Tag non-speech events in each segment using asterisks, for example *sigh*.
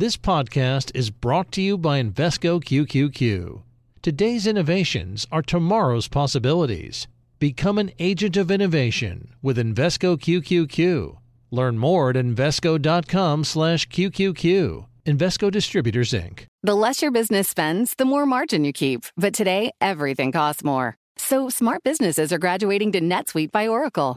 This podcast is brought to you by Invesco QQQ. Today's innovations are tomorrow's possibilities. Become an agent of innovation with Invesco QQQ. Learn more at Invesco.com/QQQ. Invesco Distributors Inc. The less your business spends, the more margin you keep. But today, everything costs more. So smart businesses are graduating to NetSuite by Oracle.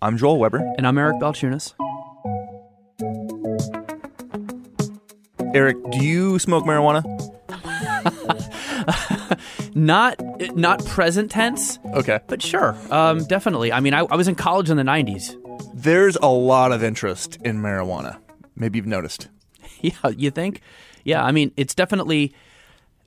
I'm Joel Weber. And I'm Eric Balchunas. Eric, do you smoke marijuana? *laughs* not not present tense. Okay. But sure, um, definitely. I mean, I, I was in college in the '90s. There's a lot of interest in marijuana. Maybe you've noticed. *laughs* Yeah, you think? Yeah, I mean, it's definitely.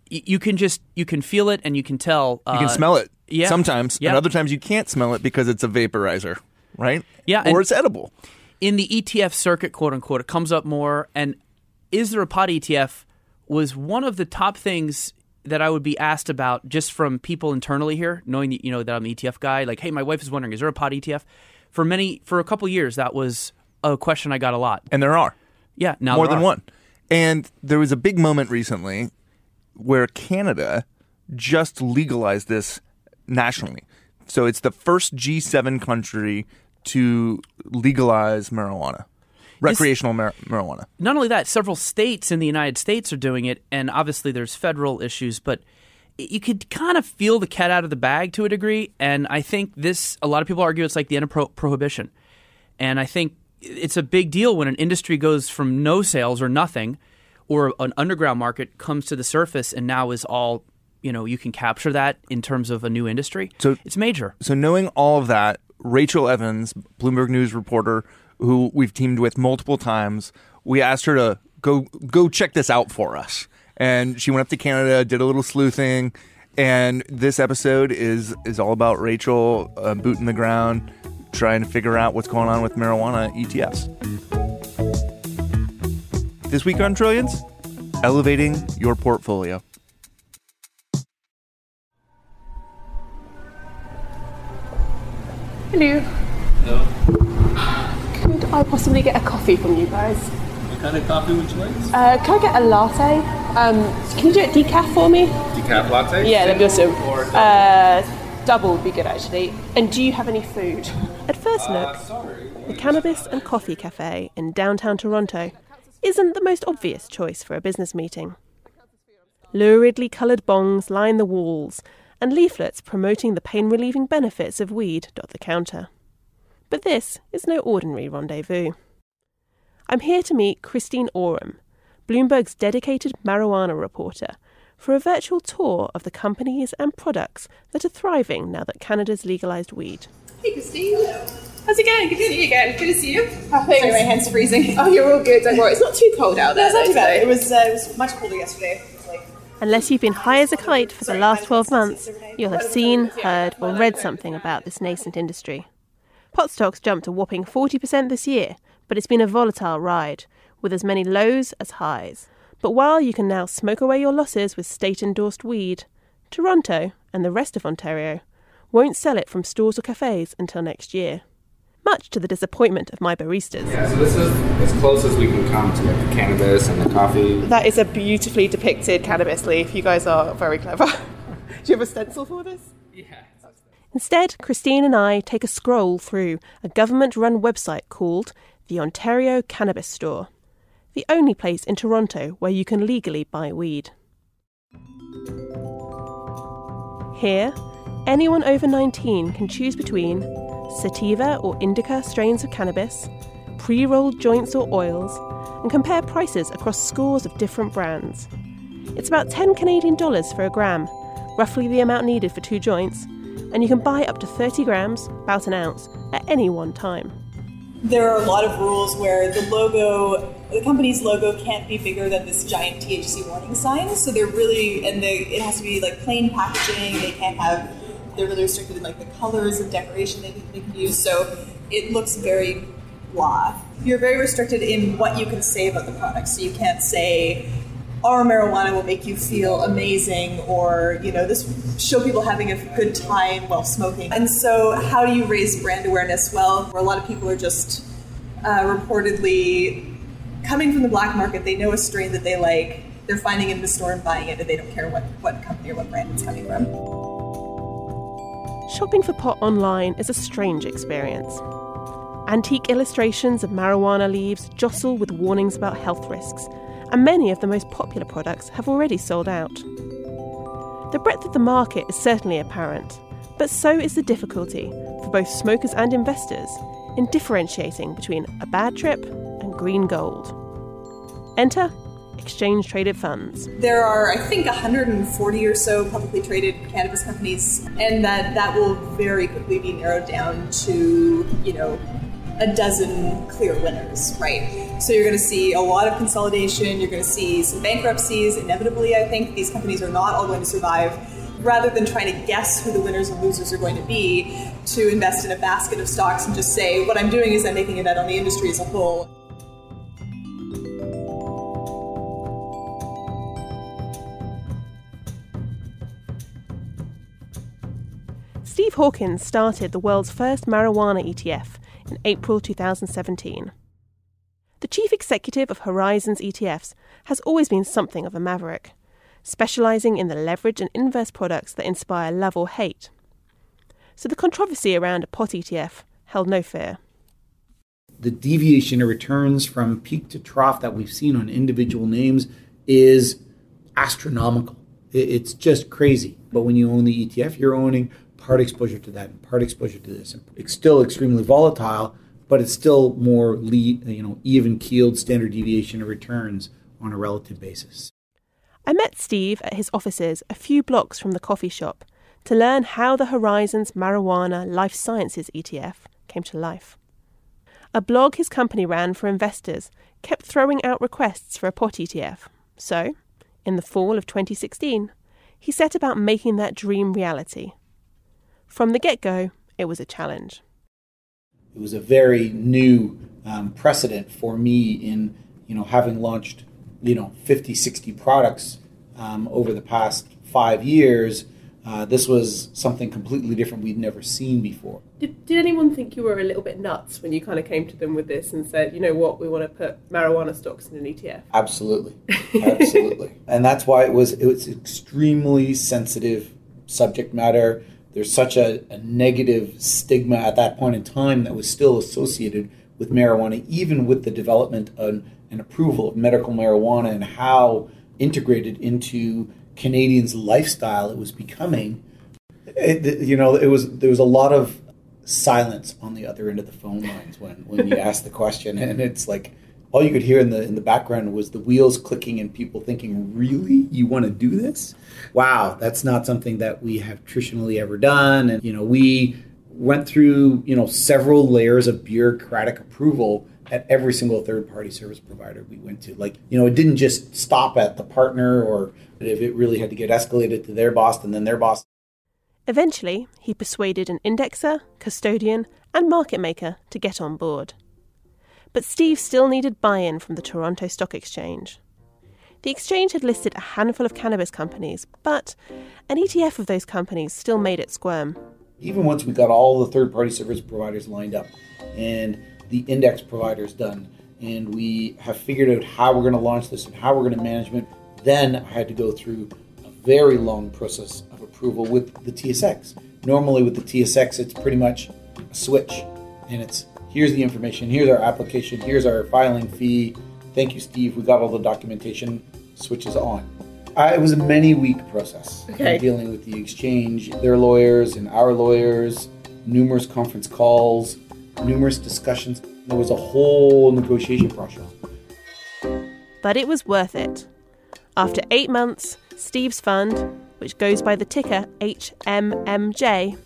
You can just you can feel it and you can tell. You can uh, smell it yeah. sometimes, Yeah. and other times you can't smell it because it's a vaporizer, right? Yeah, Or it's edible. in the ETF circuit, quote unquote, it comes up more. And is there a pot ETF was one of the top things that I would be asked about just from people internally here, knowing that, you know that I'm the ETF guy. Like, hey, my wife is wondering, is there a pot ETF? For many, for a couple years, that was a question I got a lot. And there are Yeah, now more than are. one. And there was a big moment recently where Canada just legalized this nationally. So it's the first G7 country to legalize marijuana, recreational mar- marijuana. not only that, several states in the United States are doing it, and obviously there's federal issues, but you could kind of feel the cat out of the bag to a degree. And I think this, a lot of people argue it's like the end of pro- prohibition. And I think it's a big deal when an industry goes from no sales or nothing, or an underground market comes to the surface and now is all, you know, you can capture that in terms of a new industry. So- it's major. So knowing all of that, Rachel Evans, Bloomberg News reporter, who we've teamed with multiple times, we asked her to go go check this out for us. And she went up to Canada, did a little sleuthing, and this episode is is all about Rachel uh, booting the ground, trying to figure out what's going on with marijuana ETFs. This week on Trillions, elevating your portfolio. Hello. Could I possibly get a coffee from you guys? What kind of coffee would you like? Uh, can I get a latte? Um, can you do it decaf for me? Decaf latte? Yeah, that'd be awesome. Or Uh, double would be good actually. And do you have any food? At first look, the Cannabis and Coffee Cafe in downtown Toronto isn't the most obvious choice for a business meeting. Luridly coloured bongs line the walls, and leaflets promoting the pain relieving benefits of weed dot the counter. But this is no ordinary rendezvous. I'm here to meet Kristine Owram, Bloomberg's dedicated marijuana reporter, for a virtual tour of the companies and products that are thriving now that Canada's legalised weed. Hey Christine. How's it going? Good to see you again. Good to see you. Oh, thanks. Sorry, my hand's are freezing. Oh, you're all good. Don't worry. It's not too cold out there. No, it's not too bad. It was, uh, it was much colder yesterday. Unless you've been high as a kite for the last 12 months, you'll have seen, heard, or read something about this nascent industry. Pot stocks jumped a whopping 40% this year, but it's been a volatile ride, with as many lows as highs. But while you can now smoke away your losses with state endorsed weed, Toronto and the rest of Ontario won't sell it from stores or cafes until next year. Much to the disappointment of my baristas. Yeah, so this is as close as we can come to like the cannabis and the coffee. That is a beautifully depicted cannabis leaf. You guys are very clever. *laughs* Do you have a stencil for this? Yeah. Instead, Kristine and I take a scroll through a government run website called the Ontario Cannabis Store, the only place in Toronto where you can legally buy weed. Here, anyone over 19 can choose between sativa or indica strains of cannabis, pre rolled joints or oils, and compare prices across scores of different brands. It's about 10 Canadian dollars for a gram, roughly the amount needed for two joints, and you can buy up to 30 grams, about an ounce, at any one time. there are a lot of rules where the logo, the company's logo can't be bigger than this giant THC warning sign. So they're really, and they, it has to be like plain packaging. They can't have, they're really restricted in like the colors and decoration they, they can use. So it looks very blah. You're very restricted in what you can say about the product. So you can't say, our marijuana will make you feel amazing or you know this show people having a good time while smoking and so how do you raise brand awareness well where a lot of people are just uh, reportedly coming from the black market they know a strain that they like they're finding it in the store and buying it and they don't care what, what company or what brand it's coming from shopping for pot online is a strange experience antique illustrations of marijuana leaves jostle with warnings about health risks and many of the most popular products have already sold out. The breadth of the market is certainly apparent, but so is the difficulty for both smokers and investors in differentiating between a bad trip and green gold. Enter exchange traded funds. There are, I think, 140 or so publicly traded cannabis companies, and that that will very quickly be narrowed down to, you know, a dozen clear winners, right? So you're going to see a lot of consolidation, you're going to see some bankruptcies. Inevitably, I think these companies are not all going to survive. Rather than trying to guess who the winners and losers are going to be, to invest in a basket of stocks and just say, what I'm doing is I'm making a bet on the industry as a whole. Steve Hawkins started the world's first marijuana ETF in April 2017. The chief executive of Horizons ETFs has always been something of a maverick, specialising in the leverage and inverse products that inspire love or hate. So the controversy around a pot ETF held no fear. The deviation of returns from peak to trough that we've seen on individual names is astronomical. It's just crazy. But when you own the ETF, you're owning part exposure to that and part exposure to this. And it's still extremely volatile, but it's still more lead, you know, even keeled standard deviation of returns on a relative basis. I met Steve at his offices a few blocks from the coffee shop to learn how the Horizons Marijuana Life Sciences ETF came to life. A blog his company ran for investors kept throwing out requests for a pot ETF. So, in the fall of 2016, he set about making that dream reality from the get go, it was a challenge. It was a very new um, precedent for me in you know having launched you know 50, 60 products um, over the past five years. Uh, this was something completely different we'd never seen before. Did, did anyone think you were a little bit nuts when you kind of came to them with this and said, you know what, we want to put marijuana stocks in an ETF? Absolutely, *laughs* absolutely, and that's why it was it was extremely sensitive subject matter there's such a, a, negative stigma at that point in time that was still associated with marijuana, even with the development and, and approval of medical marijuana and how integrated into Canadians' lifestyle it was becoming. It, you know, it was there was a lot of silence on the other end of the phone lines when when you asked the question, and it's like all you could hear in the in the background was the wheels clicking and people thinking, "Really, you want to do this? Wow, that's not something that we have traditionally ever done." And you know, we went through you know several layers of bureaucratic approval at every single third party service provider we went to. Like, you know, it didn't just stop at the partner or if it really had to get escalated to their boss and then their boss. Eventually, he persuaded an indexer, custodian, and market maker to get on board. But Steve still needed buy in from the Toronto Stock Exchange. The exchange had listed a handful of cannabis companies, but an ETF of those companies still made it squirm. Even once we got all the third party service providers lined up and the index providers done, and we have figured out how we're going to launch this and how we're going to manage it, then I had to go through a very long process approval with the TSX. Normally, with the TSX, it's pretty much a switch, and it's here's the information, here's our application, here's our filing fee. Thank you, Steve. We got all the documentation. Switches on. Uh, it was a many week process. Okay. Dealing with the exchange, their lawyers and our lawyers, numerous conference calls, numerous discussions. There was a whole negotiation process. But it was worth it. After eight months, Steve's fund, which goes by the ticker HMMJ,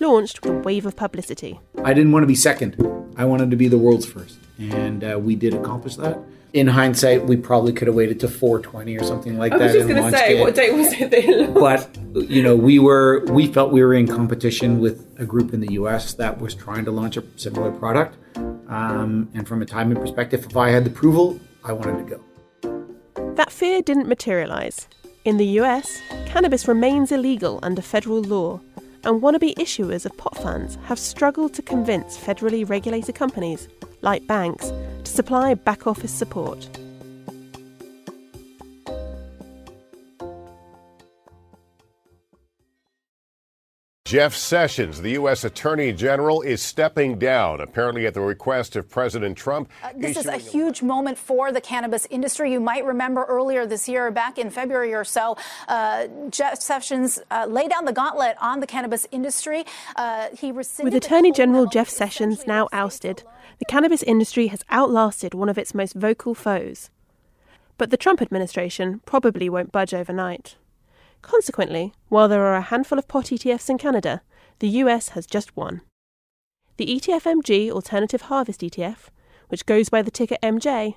launched with a wave of publicity. I didn't want to be second. I wanted to be the world's first. And uh, we did accomplish that. In hindsight, we probably could have waited to 420 or something like that. I that. was just and going to say, it. what date was it then? but you know we were we felt we were in competition with a group in the us that was trying to launch a similar product um, and from a timing perspective if i had the approval i wanted to go That fear didn't materialise. In the US, cannabis remains illegal under federal law, and wannabe issuers of pot funds have struggled to convince federally regulated companies, like banks, to supply back office support. Jeff Sessions, the U.S. Attorney General, is stepping down, apparently at the request of President Trump. Uh, this is a issuing huge moment for the cannabis industry. You might remember earlier this year, back in February or so, uh, Jeff Sessions uh, laid down the gauntlet on the cannabis industry. Uh, he rescinded With the Attorney General on Jeff Sessions now ousted, the cannabis industry has outlasted one of its most vocal foes. But the Trump administration probably won't budge overnight. Consequently, while there are a handful of pot ETFs in Canada, the US has just one. The ETFMG Alternative Harvest ETF, which goes by the ticker MJ,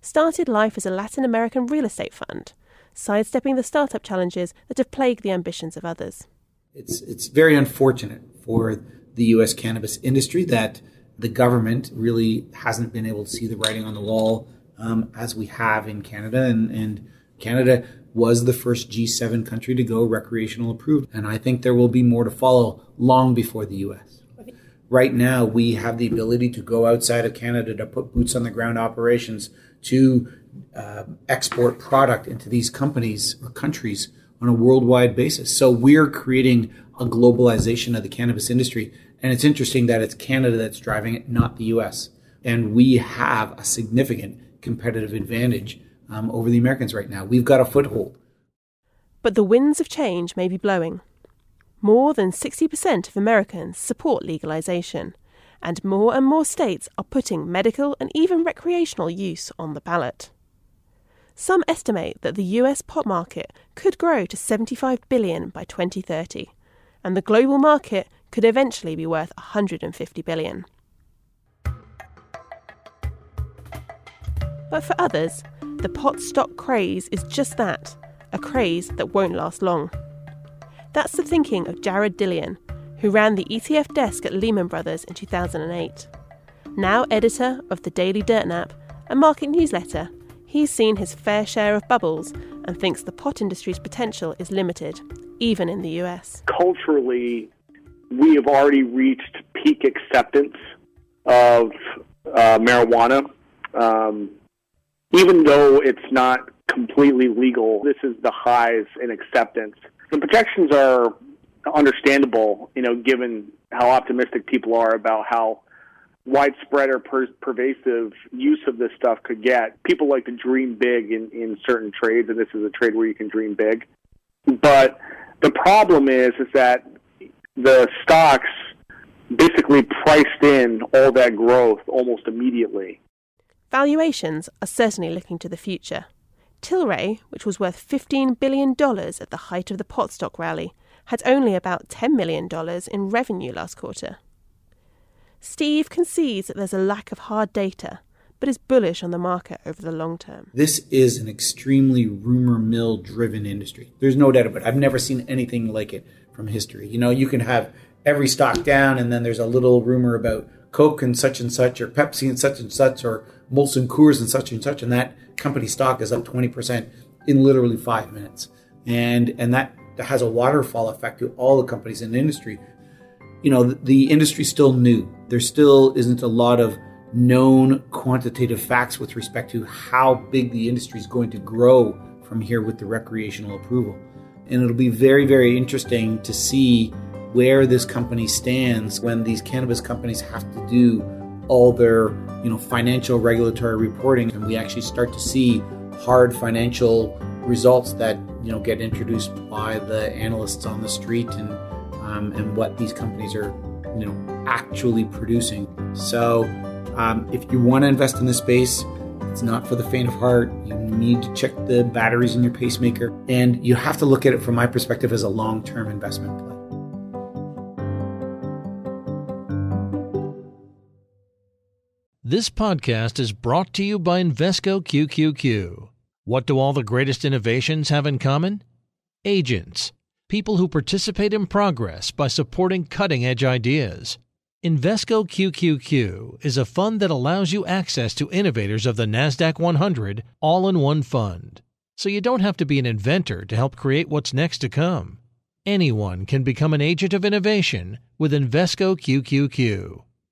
started life as a Latin American real estate fund, sidestepping the startup challenges that have plagued the ambitions of others. it's it's very unfortunate for the us cannabis industry that the government really hasn't been able to see the writing on the wall um, as we have in canada and, and canada was the first G7 country to go recreational approved. And I think there will be more to follow long before the US. Right now, we have the ability to go outside of Canada to put boots on the ground operations to uh, export product into these companies or countries on a worldwide basis. So we're creating a globalization of the cannabis industry. And it's interesting that it's Canada that's driving it, not the US. And we have a significant competitive advantage um, over the Americans right now. We've got a foothold. But the winds of change may be blowing. More than 60% of Americans support legalization, and more and more states are putting medical and even recreational use on the ballot. Some estimate that the US pot market could grow to 75 billion by 2030, and the global market could eventually be worth 150 billion. But for others, the pot stock craze is just that a craze that won't last long. That's the thinking of Jared Dillian, who ran the ETF desk at Lehman Brothers in 2008. Now editor of the Daily Dirt Nap, a market newsletter, he's seen his fair share of bubbles and thinks the pot industry's potential is limited, even in the US. culturally, we have already reached peak acceptance of uh, marijuana. Um, even though it's not completely legal, this is the highs in acceptance. The projections are understandable, you know, given how optimistic people are about how widespread or per- pervasive use of this stuff could get. People like to dream big in, in certain trades, and this is a trade where you can dream big. But the problem is, is that the stocks basically priced in all that growth almost immediately. Valuations are certainly looking to the future. Tilray, which was worth $15 billion at the height of the pot stock rally, had only about $10 million in revenue last quarter. Steve concedes that there's a lack of hard data, but is bullish on the market over the long term. This is an extremely rumor mill driven industry. There's no doubt about it. I've never seen anything like it from history. You know, you can have every stock down, and then there's a little rumor about Coke and such and such, or Pepsi and such and such, or Molson Coors and such and such, and that company stock is up 20% in literally five minutes. And, and that has a waterfall effect to all the companies in the industry. You know, the, the industry's still new. There still isn't a lot of known quantitative facts with respect to how big the industry is going to grow from here with the recreational approval. And it'll be very, very interesting to see where this company stands when these cannabis companies have to do all their, you know, financial regulatory reporting and we actually start to see hard financial results that, you know, get introduced by the analysts on the street and um, and what these companies are, you know, actually producing. So um, if you want to invest in this space, it's not for the faint of heart. You need to check the batteries in your pacemaker, and you have to look at it from my perspective as a long term investment play. This podcast is brought to you by Invesco QQQ. What do all the greatest innovations have in common? Agents, people who participate in progress by supporting cutting edge ideas. Invesco QQQ is a fund that allows you access to innovators of the NASDAQ 100 all in one fund. So you don't have to be an inventor to help create what's next to come. Anyone can become an agent of innovation with Invesco QQQ.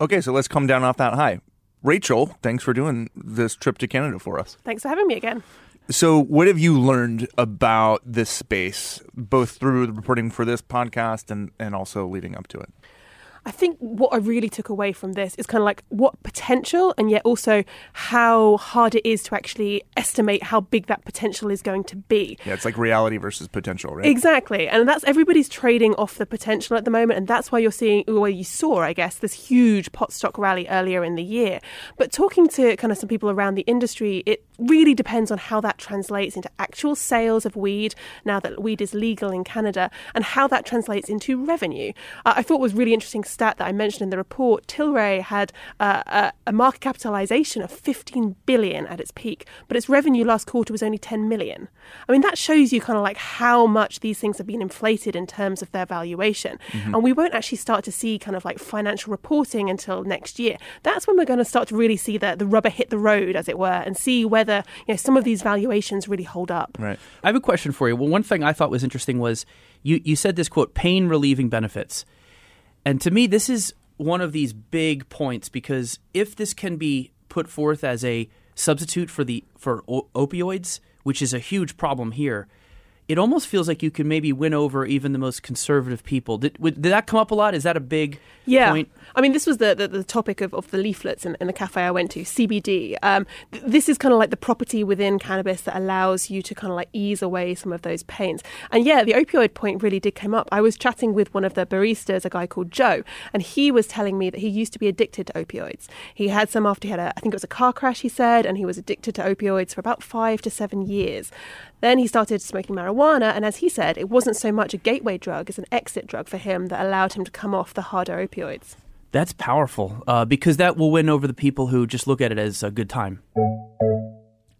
Okay, so let's come down off that high. Rachel, thanks for doing this trip to Canada for us. Thanks for having me again. So, what have you learned about this space, both through the reporting for this podcast and, and also leading up to it? I think what I really took away from this is kind of like what potential and yet also how hard it is to actually estimate how big that potential is going to be. Yeah, it's like reality versus potential, right? Exactly. And that's everybody's trading off the potential at the moment. And that's why you're seeing, well, you saw, I guess, this huge pot stock rally earlier in the year. But talking to kind of some people around the industry, it really depends on how that translates into actual sales of weed now that weed is legal in Canada and how that translates into revenue. Uh, I thought was really interesting stat that I mentioned in the report, Tilray had uh, a, a, market capitalization of 15 billion at its peak, but its revenue last quarter was only 10 million. I mean, that shows you kind of like how much these things have been inflated in terms of their valuation. Mm-hmm. And we won't actually start to see kind of like financial reporting until next year. That's when we're going to start to really see the, the rubber hit the road, as it were, and see whether you know some of these valuations really hold up. Right. I have a question for you. Well, one thing I thought was interesting was you, you said this quote, pain relieving benefits. And to me, this is one of these big points because if this can be put forth as a substitute for the for o- opioids, which is a huge problem here, it almost feels like you can maybe win over even the most conservative people. Did, did that come up a lot? Is that a big yeah. point? I mean, this was the, the, the topic of, of the leaflets in, in, the cafe I went to, CBD. Um, th- this is kind of like the property within cannabis that allows you to kind of like ease away some of those pains. And yeah, the opioid point really did come up. I was chatting with one of the baristas, a guy called Joe, and he was telling me that he used to be addicted to opioids. He had some after he had a, I think it was a car crash, he said, and he was addicted to opioids for about five to seven years. Then he started smoking marijuana, and as he said, it wasn't so much a gateway drug as an exit drug for him that allowed him to come off the harder opioids. That's powerful uh, because that will win over the people who just look at it as a good time.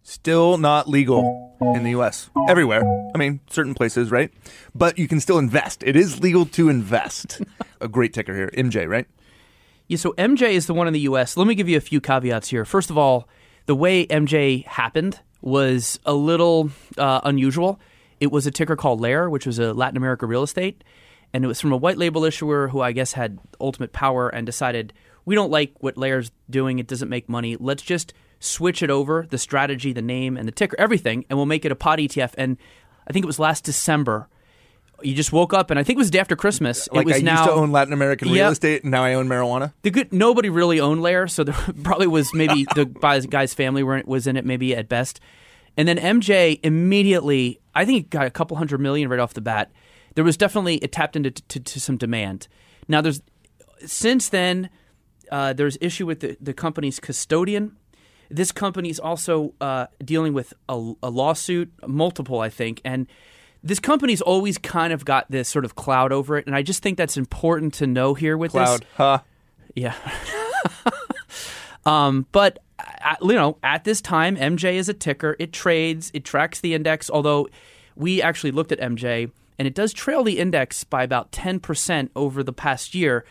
Still not legal in the U.S. Everywhere. I mean, certain places, right? But you can still invest. It is legal to invest. a great ticker here. MJ, right? Yeah, so MJ is the one in the U.S. Let me give you a few caveats here. First of all, the way MJ happened was a little uh, unusual. It was a ticker called Lair, which was a Latin America real estate and it was from a white label issuer who I guess had ultimate power and decided we don't like what Lair's doing. It doesn't make money. Let's just switch it over the strategy, the name, and the ticker, everything, and we'll make it a pod ETF. And I think it was last December. You just woke up, and I think it was the day after Christmas. Like it was I now, used to own Latin American real yep. estate, and now I own marijuana. The good nobody really owned Lair, so there *laughs* probably was maybe *laughs* the guy's family was in it, maybe at best. And then MJ immediately, I think, got a couple hundred million right off the bat there was definitely it tapped into to, to some demand. Now there's since then uh, there's issue with the, the company's custodian. This company's also uh, dealing with a, a, lawsuit, multiple, I think, and this company's always kind of got this sort of cloud over it, and I just think that's important to know here with this. cloud, this. huh? Yeah. *laughs* um, but uh, you know, at this time, MJ is a ticker. It trades, it tracks the index. Although we actually looked at MJ and it does trail the index by about 10% over the past year.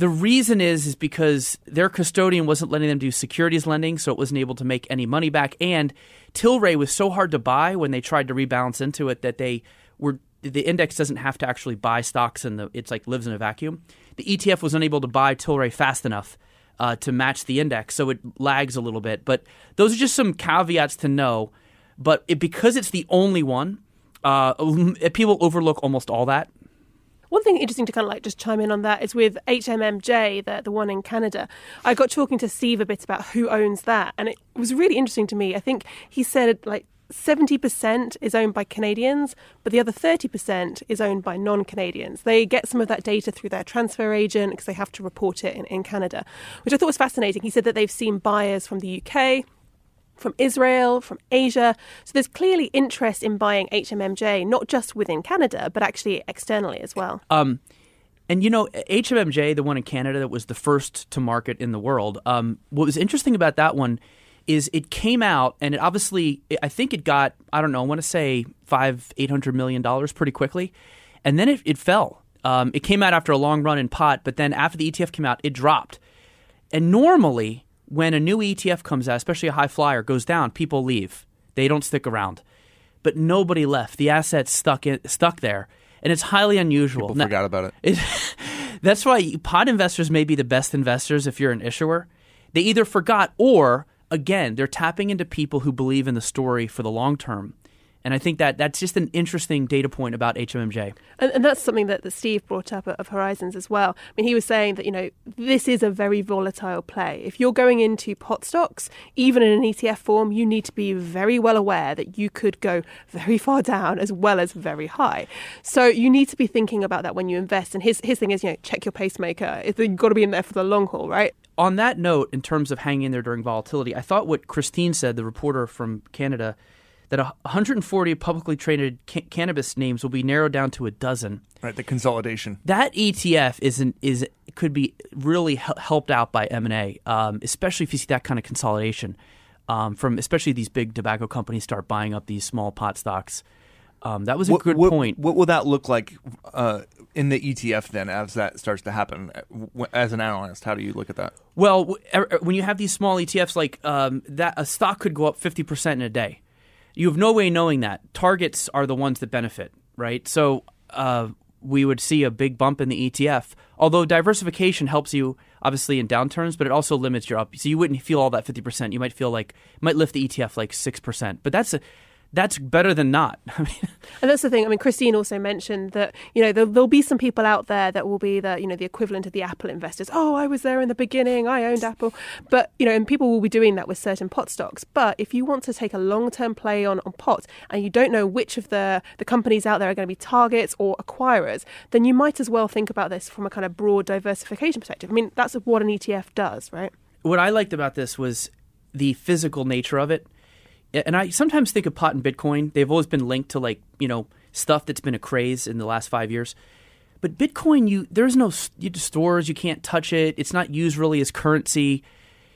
The reason is is because their custodian wasn't letting them do securities lending, so it wasn't able to make any money back. And Tilray was so hard to buy when they tried to rebalance into it that they were the index doesn't have to actually buy stocks and the it's like lives in a vacuum. The ETF was unable to buy Tilray fast enough uh, to match the index, so it lags a little bit. But those are just some caveats to know. But it, because it's the only one, uh, people overlook almost all that. One thing interesting to kind of like just chime in on that is with HMMJ, the, the one in Canada. I got talking to Steve a bit about who owns that, and it was really interesting to me. I think he said like 70% is owned by Canadians, but the other 30% is owned by non Canadians. They get some of that data through their transfer agent because they have to report it in, in Canada, which I thought was fascinating. He said that they've seen buyers from the UK, from Israel, from Asia. So there's clearly interest in buying HMMJ, not just within Canada, but actually externally as well. Um, and you know, HMMJ, the one in Canada that was the first to market in the world, um, what was interesting about that one is it came out and it obviously, I think it got, I don't know, I want to say five, eight hundred million dollars pretty quickly. And then it, it fell. Um, it came out after a long run in pot, but then after the ETF came out, it dropped. And normally, when a new ETF comes out, especially a high flyer, goes down, people leave. They don't stick around. But nobody left. The asset's stuck in, stuck there, and it's highly unusual. People now, forgot about it. it *laughs* that's why pod investors may be the best investors if you're an issuer. They either forgot or again, they're tapping into people who believe in the story for the long term. And I think that that's just an interesting data point about HMMJ. And, and that's something that, that Steve brought up of Horizons as well. I mean, he was saying that, you know, this is a very volatile play. If you're going into pot stocks, even in an ETF form, you need to be very well aware that you could go very far down as well as very high. So you need to be thinking about that when you invest. And his, his thing is, you know, check your pacemaker. You've got to be in there for the long haul, right? On that note, in terms of hanging in there during volatility, I thought what Kristine said, the reporter from Canada, that 140 publicly traded ca- cannabis names will be narrowed down to a dozen. Right, the consolidation. That ETF is an, is could be really hel- helped out by M and A, um, especially if you see that kind of consolidation um, from especially these big tobacco companies start buying up these small pot stocks. Um, that was a what, good what, point. What will that look like uh, in the ETF then, as that starts to happen? As an analyst, how do you look at that? Well, er, er, when you have these small ETFs, like um, that, a stock could go up fifty percent in a day you have no way knowing that. Targets are the ones that benefit, right? So uh, we would see a big bump in the ETF. Although diversification helps you obviously in downturns, but it also limits your up. So you wouldn't feel all that fifty percent. You might feel like might lift the ETF like six percent, but that's a that's better than not. *laughs* and that's the thing. I mean, Kristine also mentioned that you know there'll, there'll, be some people out there that will be the you know the equivalent of the Apple investors. Oh, I was there in the beginning. I owned Apple, but you know, and people will be doing that with certain pot stocks. But if you want to take a long term play on on pot and you don't know which of the the companies out there are going to be targets or acquirers, then you might as well think about this from a kind of broad diversification perspective. I mean, that's what an ETF does, right? What I liked about this was the physical nature of it and I sometimes think of pot and Bitcoin. They've always been linked to like you know stuff that's been a craze in the last five years. But Bitcoin, you there's no you, stores. You can't touch it. It's not used really as currency.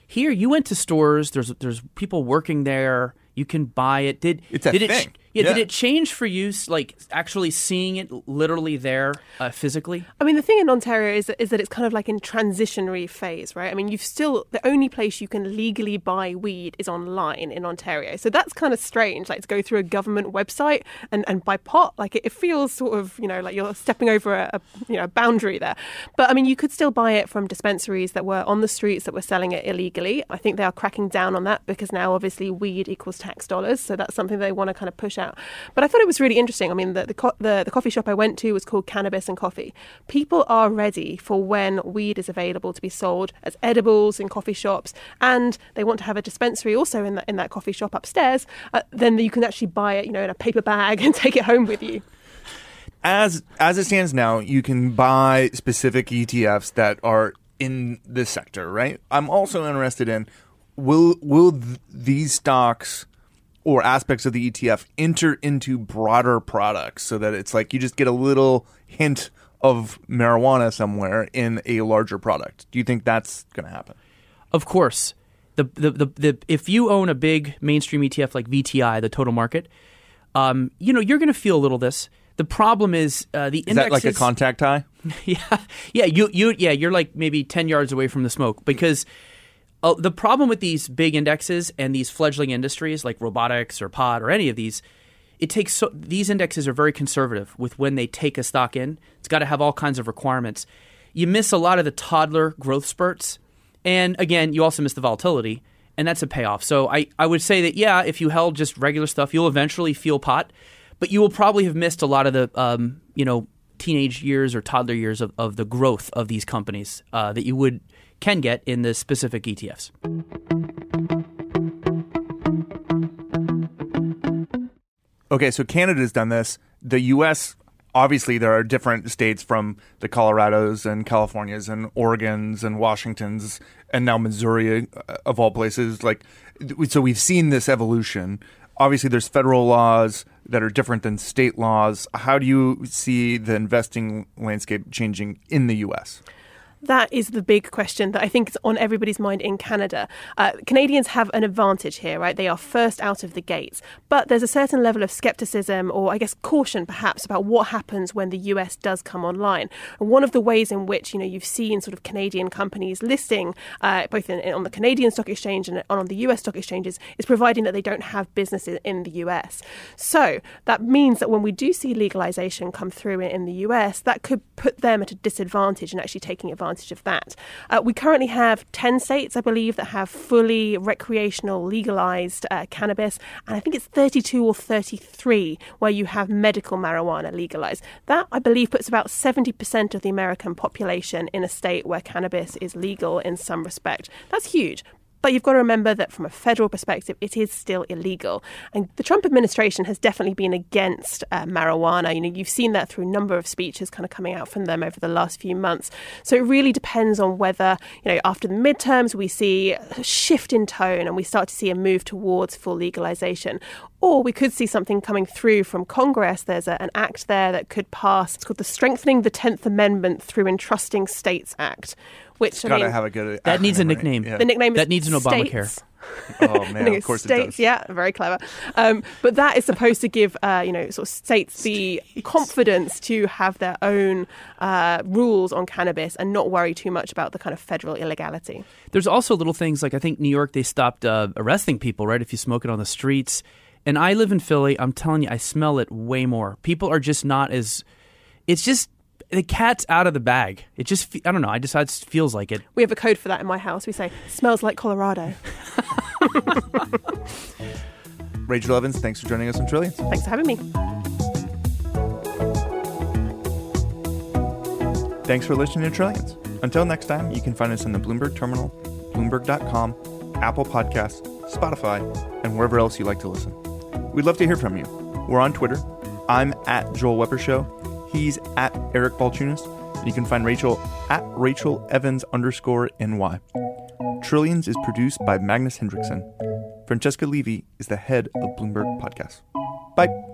Here, you went to stores. There's there's people working there. You can buy it. Did it's a did thing. It, yeah, yeah, did it change for you, like actually seeing it literally there uh, physically? I mean, the thing in Ontario is that, is that it's kind of like in transitionary phase, right? I mean, you've still the only place you can legally buy weed is online in Ontario, so that's kind of strange. Like to go through a government website and, and buy pot, like it, it feels sort of you know like you're stepping over a, a you know boundary there. But I mean, you could still buy it from dispensaries that were on the streets that were selling it illegally. I think they are cracking down on that because now obviously weed equals tax dollars, so that's something they want to kind of push out But I thought it was really interesting. I mean, the, the, co- the, the coffee shop I went to was called Cannabis and Coffee. People are ready for when weed is available to be sold as edibles in coffee shops, and they want to have a dispensary also in that, in that coffee shop upstairs. Uh, then you can actually buy it, you know, in a paper bag *laughs* and take it home with you as as it stands now, you can buy specific ETFs that are in this sector, right? I'm also interested in will will th- these stocks or aspects of the ETF enter into broader products so that it's like you just get a little hint of marijuana somewhere in a larger product. Do you think that's going to happen? Of course. The, the, the, the, if you own a big mainstream ETF like VTI, the total market, um, you know, you're going to feel a little this. The problem is uh, the is that like is, a contact high? *laughs* yeah, yeah. You you yeah. You're like maybe ten yards away from the smoke because uh, the problem with these big indexes and these fledgling industries like robotics or pod or any of these, it takes so, these indexes are very conservative with when they take a stock in. It's got to have all kinds of requirements. You miss a lot of the toddler growth spurts, and again, you also miss the volatility, and that's a payoff. So I, I would say that yeah, if you held just regular stuff, you'll eventually feel pot, but you will probably have missed a lot of the um, you know teenage years or toddler years of, of the growth of these companies uh, that you would can get in the specific ETFs. Okay, so Canada's done this. The U.S. obviously there are different states from the Colorados and Californias and Oregons and Washingtons and now Missouri uh, of all places. Like, so we've seen this evolution. Obviously, there's federal laws that are different than state laws. How do you see the investing landscape changing in the U.S.? That is the big question that I think is on everybody's mind in Canada. Uh, Canadians have an advantage here, right? They are first out of the gates. But there's a certain level of skepticism, or I guess caution perhaps, about what happens when the US does come online. And one of the ways in which you know you've seen sort of Canadian companies listing uh, both in, in, on the Canadian Stock Exchange and on the US stock exchanges is providing that they don't have businesses in the US. So that means that when we do see legalization come through in, in the US, that could put them at a disadvantage in actually taking advantage advantage of that. Uh, we currently have 10 states, I believe, that have fully recreational legalized uh, cannabis, and I think it's 32 or 33 where you have medical marijuana legalized. That, I believe, puts about 70% of the American population in a state where cannabis is legal in some respect. That's huge. But you've got to remember that from a federal perspective, it is still illegal. And the Trump administration has definitely been against uh, marijuana. You know, you've seen that through a number of speeches kind of coming out from them over the last few months. So it really depends on whether, you know, after the midterms, we see a shift in tone and we start to see a move towards full legalization. Or we could see something coming through from Congress. There's a, an act there that could pass. It's called the Strengthening the 10th Amendment Through Entrusting States Act, which gotta I mean, have a good. That needs a acronym, right? nickname. Yeah. the nickname That is needs an Obamacare. States. Oh man, No, of *laughs* course states, it does. Yeah, very clever. Um, but that is supposed to give, uh, you know, sort of states the confidence to have their own uh, rules on cannabis and not worry too much about the kind of federal illegality. There's also little things like I think New York they stopped uh, arresting people right if you smoke it on the streets. And I live in Philly. I'm telling you, I smell it way more. People are just not as. It's just the cat's out of the bag. It just fe- I don't know. I just it just feels like it. We have a code for that in my house. We say, smells like Colorado. *laughs* Rachel Evans, thanks for joining us on Trillions. Thanks for having me. Thanks for listening to Trillions. Until next time, you can find us on the Bloomberg Terminal, Bloomberg.com, Apple Podcasts, Spotify, and wherever else you like to listen. We'd love to hear from you. We're on Twitter. I'm at Joel Weber Show. He's at Eric Balchunas. And you can find Rachel at Rachel Evans underscore NY. Trillions is produced by Magnus Henriksson. Francesca Levy is the head of Bloomberg Podcasts. Bye.